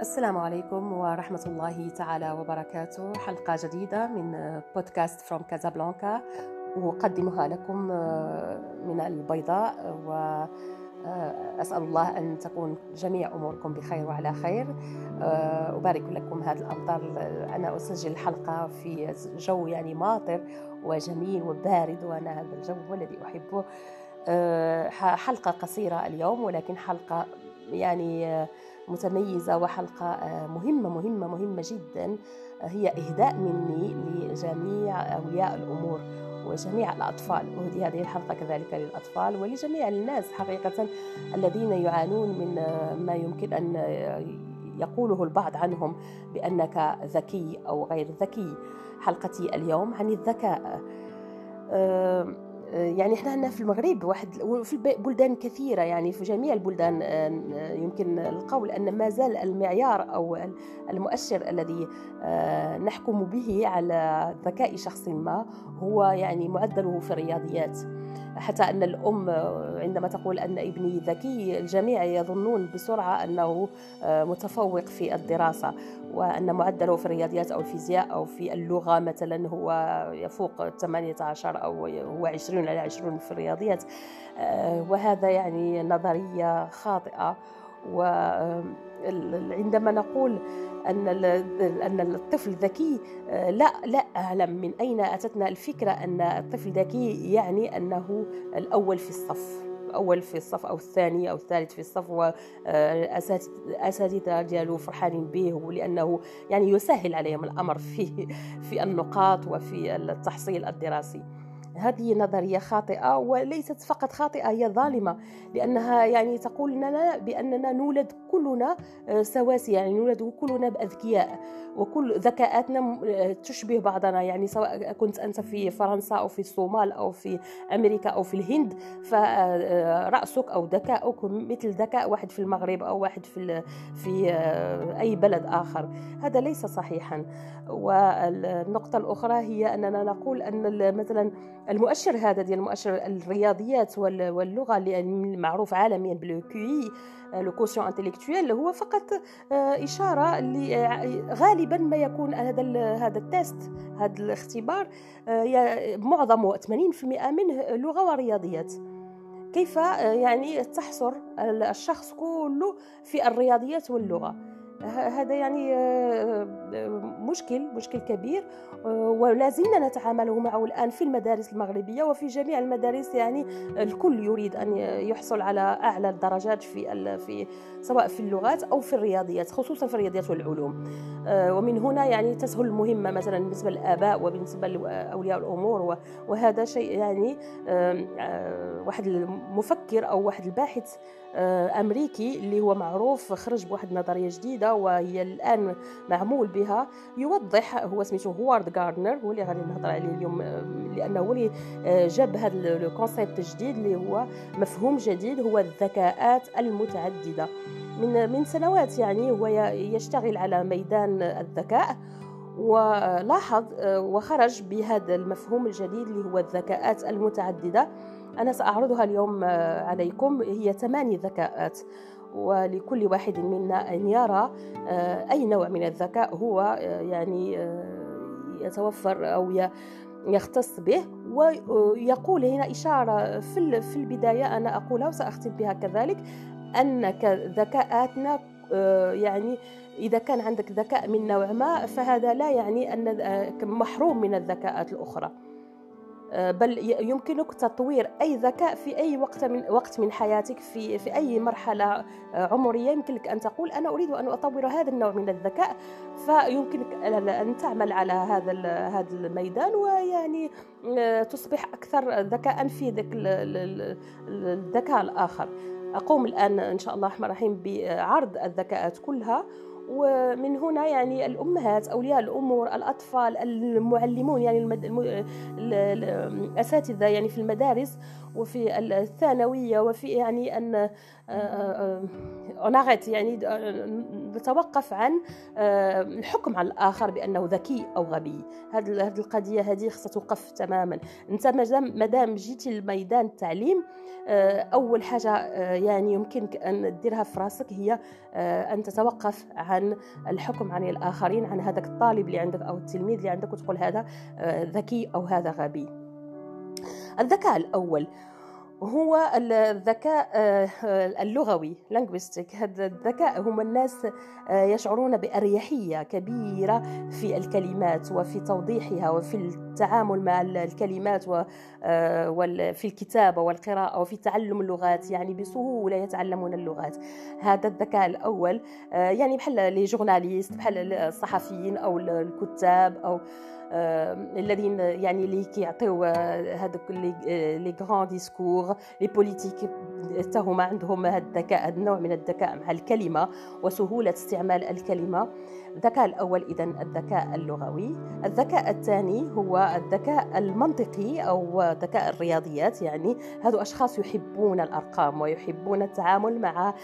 السلام عليكم ورحمة الله تعالى وبركاته. حلقة جديدة من بودكاست From Casablanca أقدمها لكم من البيضاء وأسأل الله أن تكون جميع أموركم بخير وعلى خير. أبارك لكم هذه الأمطار. أنا أسجل الحلقة في جو يعني ماطر وجميل وبارد وأنا هذا الجو هو الذي أحبه. حلقة قصيرة اليوم ولكن حلقة يعني متميزة وحلقة آه، مهمة مهمة مهمة جدا. هي إهداء مني لجميع أولياء الأمور وجميع الأطفال. أهدي هذه الحلقة كذلك للأطفال ولجميع الناس حقيقة الذين يعانون من آه، ما يمكن أن يقوله البعض عنهم بأنك ذكي أو غير ذكي. حلقتي اليوم عن الذكاء. أه يعني إحنا عندنا في المغرب واحد وفي بلدان كثيرة يعني في جميع البلدان يمكن القول أن ما زال المعيار أو المؤشر الذي آه، نحكم به على ذكاء شخص ما هو يعني معدله في الرياضيات. حتى أن الأم عندما تقول أن ابني ذكي الجميع يظنون بسرعة أنه آه، متفوق في الدراسة وأن معدله في الرياضيات أو الفيزياء أو في اللغة مثلا هو يفوق 18 أو هو 20 على 20 في الرياضيات. آه، وهذا يعني نظرية خاطئة. وعندما نقول أن أن الطفل ذكي آه، لا لا أعلم من أين أتتنا الفكرة أن الطفل ذكي يعني أنه الأول في الصف أول في الصف أو الثاني أو الثالث في الصف والاساتذه ديالو فرحانين به ولأنه يعني يسهل عليهم الأمر في في النقاط وفي التحصيل الدراسي. هذه نظرية خاطئة وليست فقط خاطئة هي ظالمة لأنها يعني تقول لنا بأننا نولد كلنا آه، سواسية يعني نولد كلنا بأذكياء. وكل ذكاءاتنا آه، تشبه بعضنا. يعني سواء كنت أنت في فرنسا أو في الصومال أو في أمريكا أو في الهند فرأسك أو ذكاؤك مثل ذكاء واحد في المغرب أو واحد في في آه، أي بلد آخر. هذا ليس صحيحا. والنقطة الأخرى هي أننا نقول أن مثلا المؤشر هذا ديال مؤشر الرياضيات واللغة اللي معروف عالميا بال QI le quotient intellectuel هو فقط آه، إشارة آه، غالبا ما يكون هذا هذا ال test هذا الاختبار آه، معظمه 80% منه لغة ورياضيات. كيف يعني تحصر الشخص كله في الرياضيات واللغة. هذا يعني آه، آه، مشكل مشكل كبير آه، ولا زلنا نتعامل معه الآن في المدارس المغربية وفي جميع المدارس يعني الكل يريد أن يحصل على أعلى الدرجات في في سواء في اللغات أو في الرياضيات خصوصا في الرياضيات والعلوم. ومن هنا يعني تسهل المهمة مثلا بالنسبة للآباء وبالنسبة لأولياء الأمور وهذا شيء يعني واحد المفكر أو واحد الباحث أمريكي اللي هو معروف خرج بواحد النظرية جديدة وهي الآن معمول بها يوضح هو سميتو هوارد غاردنر هو اللي غادي نهضر عليه اليوم لأنه هو اللي جاب هذا الكونسيبت الجديد اللي هو مفهوم جديد هو الذكاءات المتعددة. من من سنوات يعني هو يشتغل على ميدان الذكاء ولاحظ وخرج بهذا المفهوم الجديد اللي هو الذكاءات المتعددة. أنا سأعرضها اليوم آه، عليكم هي ثماني ذكاءات. ولكل واحد منا أن يرى آه، أي نوع من الذكاء هو آه، يعني آه، يتوفر أو يختص به. ويقول هنا إشارة في البداية أنا أقولها وسأختم بها كذلك أن ذكاءاتنا يعني إذا كان عندك ذكاء من نوع ما فهذا لا يعني أن محروم من الذكاءات الأخرى. بل يمكنك تطوير أي ذكاء في أي وقت من وقت من حياتك في في أي مرحلة آه، عمرية. يمكن لك أن تقول أنا أريد أن أطور هذا النوع من الذكاء فيمكنك ان تعمل على هذا هذا الميدان ويعني آه، تصبح أكثر ذكاء في ذاك الذكاء الآخر. أقوم الآن إن شاء الله الرحمن الرحيم بعرض الذكاءات كلها. ومن هنا يعني الأمهات أولياء الأمور الأطفال المعلمون يعني المد... الأساتذة يعني في المدارس وفي الثانوية وفي يعني أن آه، آه، نغت يعني نتوقف عن آه، الحكم على الآخر بأنه ذكي أو غبي. هذه القضية هذه خصها توقف تماما. أنت مادام جيتي لميدان التعليم أول حاجة يعني يمكنك أن ديرها في راسك هي أن تتوقف عن عن الحكم عن الآخرين عن هذاك الطالب اللي عندك أو التلميذ اللي عندك وتقول هذا آه، ذكي أو هذا غبي. الذكاء الأول هو الذكاء آه، اللغوي linguistic. هذا الذكاء هم الناس آه، يشعرون بأريحية كبيرة في الكلمات وفي توضيحها وفي التعامل مع الكلمات آه، الكتابة والقراءة وفي تعلم اللغات يعني بسهولة يتعلمون اللغات. هذا الذكاء الأول. يعني بحال les journalistes بحال الصحفيين أو الكتاب أو الذين يعني اللي كيعطيو هذوك les grands discours les politiques حتى هما عندهم هذا الذكاء هذا النوع من الذكاء مع الكلمة وسهولة استعمال الكلمة. الذكاء الأول اذا الذكاء اللغوي. الذكاء الثاني هو الذكاء المنطقي أو ذكاء الرياضيات يعني هذو أشخاص يحبون الأرقام ويحبون التعامل مع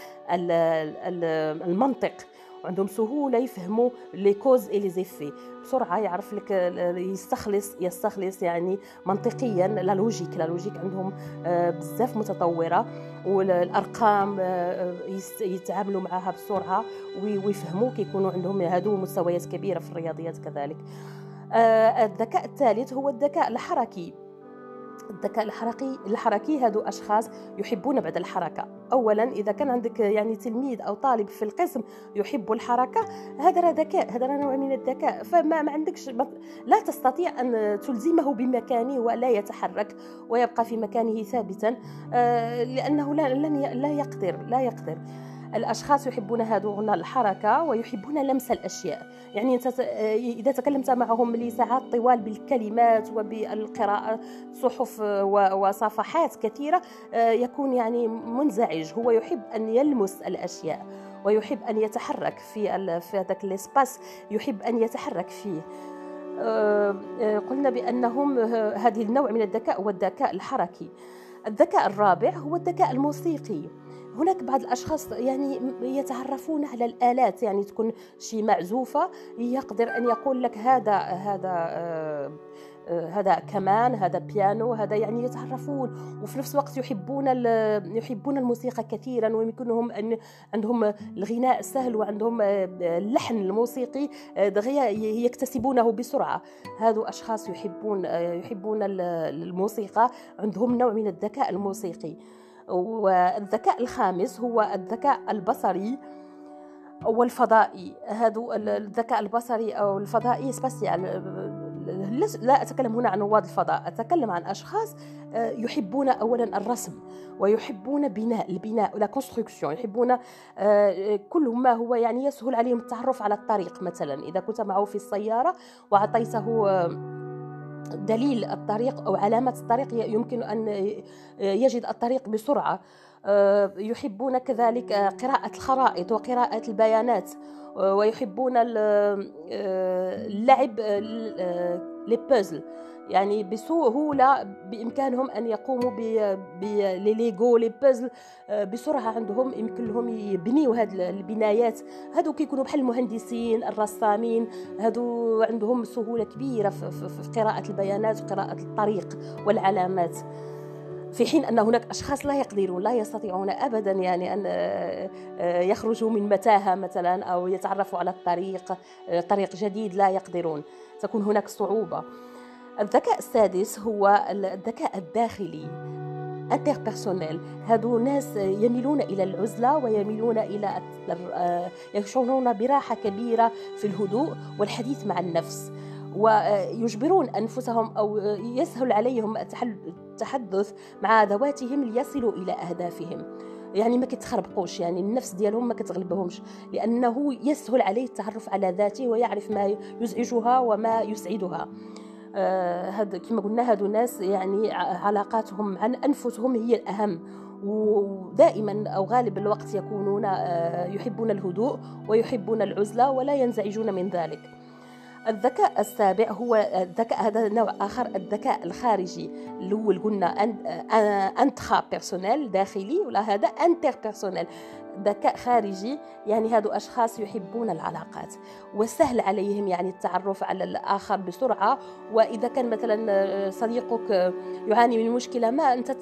المنطق. وعندهم سهولة يفهموا les causes et les effets بسرعة يعرف لك يستخلص يستخلص يعني منطقيا la logique la logique عندهم آه، بزاف متطورة. والأرقام آه، يتعاملوا معها بسرعة ويفهموا كيكونوا عندهم هادو مستويات كبيرة في الرياضيات كذلك. آه، الذكاء الثالث هو الذكاء الحركي. الذكاء الحركي الحركي هادو أشخاص يحبون بعد الحركة. اولا إذا كان عندك يعني تلميذ أو طالب في القسم يحب الحركة هذا راه ذكاء هذا راه نوع من الذكاء. فما ما عندكش لا تستطيع أن تلزمه بمكانه ولا يتحرك ويبقى في مكانه ثابتا. آه، لأنه لا لا يقدر لا يقدر. الأشخاص يحبون هذون الحركة ويحبون لمس الأشياء. يعني أنت إذا تكلمت معهم لساعات طوال بالكلمات وبالقراءة صحف وصفحات كثيرة آه، يكون يعني منزعج. هو يحب أن يلمس الأشياء ويحب أن يتحرك في في هذاك الاسباس يحب أن يتحرك فيه. آه، آه، قلنا بأنهم هذه النوع من الذكاء هو الذكاء الحركي. الذكاء الرابع هو الذكاء الموسيقي. هناك بعض الأشخاص يعني يتعرفون على الآلات يعني تكون شي معزوفة يقدر أن يقول لك هذا هذا آه هذا كمان هذا بيانو هذا يعني يتعرفون وفي نفس الوقت يحبون يحبون الموسيقى كثيرا ويمكنهم أن عندهم الغناء سهل وعندهم آه، اللحن الموسيقي آه، يكتسبونه بسرعة. هذو أشخاص يحبون يحبون الموسيقى عندهم نوع من الذكاء الموسيقي. والذكاء الخامس هو الذكاء البصري والفضائي. هذا الذكاء البصري أو الفضائي spatial لا أتكلم هنا عن رواد الفضاء أتكلم عن أشخاص آه، يحبون اولا الرسم ويحبون بناء البناء la construction يحبون آه، كل ما هو يعني يسهل عليهم التعرف على الطريق مثلا. إذا كنت معه في السيارة وأعطيته آه، دليل الطريق أو علامة الطريق يمكن أن يجد الطريق بسرعة. آه، يحبون كذلك قراءة الخرائط وقراءة البيانات آه، ويحبون آه، اللعب لي بوزل يعني بسهولة بإمكانهم أن يقوموا بليغو لي بازل آه، بسرعة عندهم يمكن لهم يبنيوا هذه البنايات. هادو كيكونوا بحال المهندسين الرسامين. هادو عندهم سهولة كبيرة في, قراءة البيانات وقراءه الطريق والعلامات. في حين أن هناك أشخاص لا يقدرون لا يستطيعون ابدا يعني أن آه، آه، يخرجوا من متاهة مثلا أو يتعرفوا على الطريق طريق جديد لا يقدرون. تكون هناك صعوبة. الذكاء السادس هو الذكاء الداخلي انتربيرسونيل هادو ناس يميلون إلى العزلة ويميلون إلى آه، يشعرون براحة كبيرة في الهدوء والحديث مع النفس. ويجبرون أنفسهم أو يسهل عليهم التحدث مع ذواتهم ليصلوا إلى أهدافهم. يعني ما كيتخربقوش يعني النفس ديالهم ما كتغلبهمش لأنه يسهل عليه التعرف على ذاته ويعرف ما يزعجها وما يسعدها. هاد آه، كما قلنا هادو ناس يعني علاقاتهم عن أنفسهم هي الأهم. ودائما أو غالب الوقت يكونون آه، يحبون الهدوء ويحبون العزلة ولا ينزعجون من ذلك. الذكاء السابع هو الذكاء هذا نوع آخر الذكاء الخارجي. الأول قلنا intrapersonnel داخلي ولا هذا interpersonnel ذكاء خارجي يعني هادو أشخاص يحبون العلاقات. وسهل عليهم يعني التعرف على الآخر بسرعة. وإذا كان مثلا صديقك يعاني من مشكلة ما أنت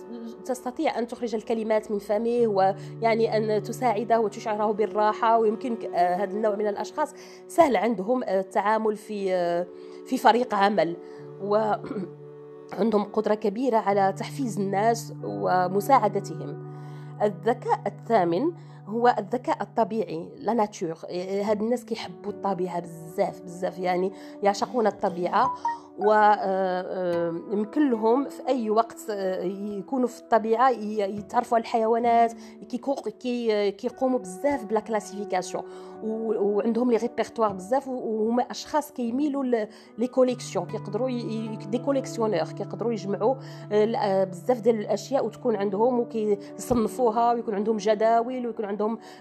تستطيع أن تخرج الكلمات من فمه ويعني أن تساعده وتشعره بالراحة ويمكنك آه، هذا النوع من الأشخاص. سهل عندهم التعامل في آه، في فريق عمل. و عندهم قدرة كبيرة على تحفيز الناس ومساعدتهم. الذكاء الثامن هو الذكاء الطبيعي la nature. هاد الناس كيحبوا الطبيعة بزاف بزاف. يعني يعشقون الطبيعة ويمكن آه، آه، لهم في أي وقت آه، يكونوا في الطبيعة يتعرفوا على الحيوانات كيقوموا بزاف ب la classification. وعندهم les répertoires بزاف وهما أشخاص كيميلوا les collections. كيقدروا des collectionneurs كيقدروا يجمعوا بزاف ديال الأشياء وتكون عندهم وكيصنفوها ويكون عندهم جداول ويكون عندهم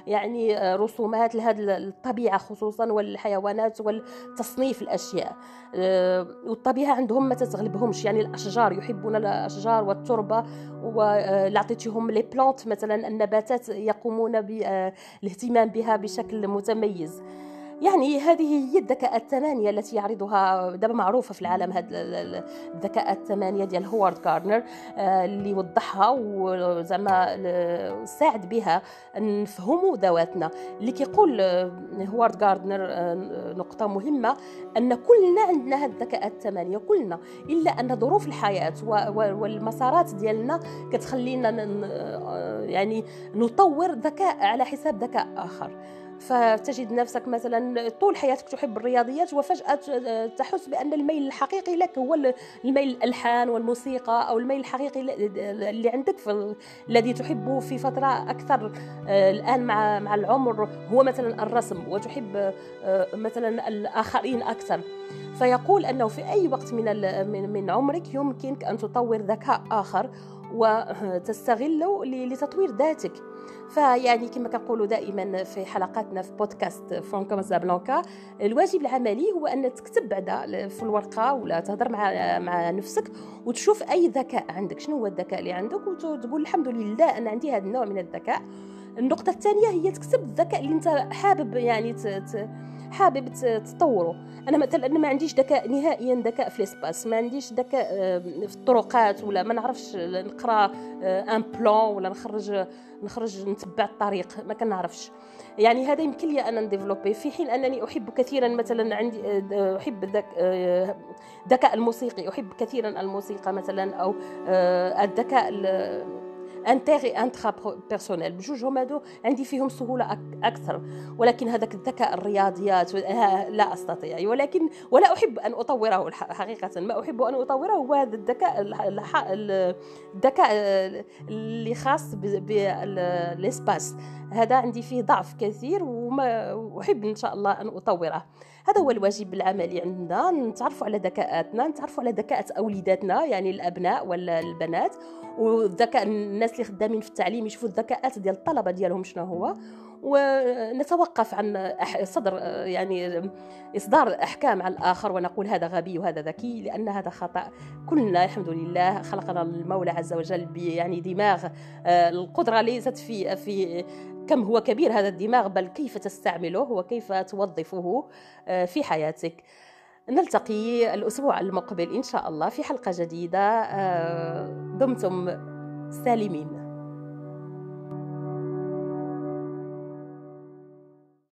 يعني رسومات لهذه الطبيعة خصوصا والحيوانات والتصنيف الأشياء. والطبيعة عندهم ما تتغلبهمش يعني الأشجار يحبون الأشجار والتربة وعطيتهم لي بلانت مثلا النباتات يقومون بالاهتمام بها بشكل متميز. يعني هذه هي الذكاء الثمانية التي يعرضها دابا معروفة في العالم هذه الذكاء الثمانية ديال هوارد كارنر آه، اللي وضحها وزعما ساعد بها نفهموا ذواتنا. اللي كيقول آه، هوارد كارنر آه، نقطة مهمة أن كلنا عندنا هذا الذكاء الثمانية كلنا. إلا أن ظروف الحياة والمسارات ديالنا كتخلينا يعني نطور ذكاء على حساب ذكاء آخر. فتجد نفسك مثلا طول حياتك تحب الرياضيات وفجأة تحس بأن الميل الحقيقي لك هو الميل الألحان والموسيقى أو الميل الحقيقي اللي عندك في الذي تحبه في فترة أكثر آه، الآن مع مع العمر هو مثلا الرسم وتحب آه، مثلا الآخرين أكثر. فيقول أنه في أي وقت من من عمرك يمكنك أن تطور ذكاء آخر وتستغله لتطوير ذاتك. فيعني كما كنقولوا دائما في حلقاتنا في بودكاست فرانكو مازابلانكا الواجب العملي هو أن تكتب بعدا في الورقة ولا تهضر مع مع نفسك وتشوف أي ذكاء عندك شنو هو الذكاء اللي عندك؟ وتقول الحمد لله أنا عندي هذا النوع من الذكاء. النقطة الثانية هي تكتب الذكاء اللي أنت حابب يعني ت... حابب تطوره. أنا مثلا أنا ما عنديش ذكاء نهائيا ذكاء في الاسباس ما عنديش ذكاء آه، في الطرقات ولا ما نعرفش نقرأ ان بلان ولا نخرج نخرج نتبع الطريق. ما كنعرفش. يعني هذا يمكن لي أنا ن développer في حين أنني أحب كثيرا مثلا عندي آه، أحب الذكاء آه، الموسيقي. أحب كثيرا الموسيقى مثلا أو الذكاء inter- intrapersonnel. بجوج هما هادو عندي فيهم سهولة أكثر. ولكن هذاك الذكاء الرياضيات لا أستطيع. ولكن ولا أحب أن أطوره حقيقة. ما أحب أن أطوره هو هذا الذكاء الذكاء اللي خاص بالاسباس هذا عندي فيه ضعف كثير وما احب إن شاء الله أن أطوره. هذا هو الواجب العملي عندنا. نتعرفوا على ذكاءاتنا نتعرفوا على ذكاءات أوليداتنا يعني الأبناء ولا البنات. والذكاء الناس اللي خدامين في التعليم يشوفوا الذكاءات ديال الطلبة ديالهم شنو هو. ونتوقف عن صدر يعني إصدار أحكام على الآخر ونقول هذا غبي وهذا ذكي لأن هذا خطأ كلنا الحمد لله. خلقنا المولى عز وجل يعني دماغ آه، القدرة ليست في في كم هو كبير هذا الدماغ بل كيف تستعمله وكيف توظفه آه، في حياتك. نلتقي الأسبوع المقبل إن شاء الله في حلقة جديدة آه، دمتم سالمين.